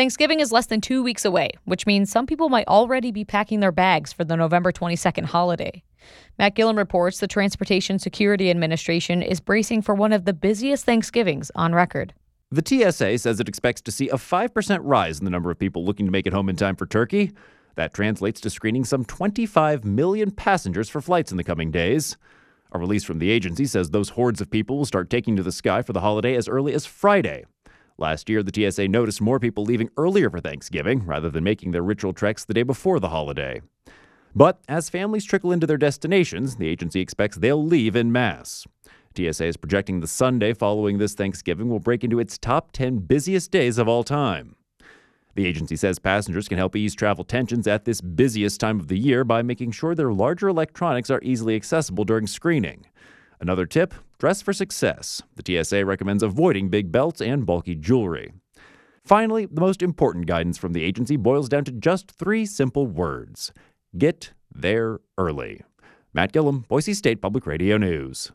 Thanksgiving is less than two weeks away, which means some people might already be packing their bags for the November 22nd holiday. Matt Guilhem reports the Transportation Security Administration is bracing for one of the busiest Thanksgivings on record. The TSA says it expects to see a 5% rise in the number of people looking to make it home in time for turkey. That translates to screening some 25 million passengers for flights in the coming days. A release from the agency says those hordes of people will start taking to the sky for the holiday as early as Friday. Last year, the TSA noticed more people leaving earlier for Thanksgiving rather than making their ritual treks the day before the holiday. But as families trickle into their destinations, the agency expects they'll leave in mass. TSA is projecting the Sunday following this Thanksgiving will break into its top 10 busiest days of all time. The agency says passengers can help ease travel tensions at this busiest time of the year by making sure their larger electronics are easily accessible during screening. Another tip dress for success. The TSA recommends avoiding big belts and bulky jewelry. Finally, the most important guidance from the agency boils down to just three simple words get there early. Matt Guilhem, Boise State Public Radio News.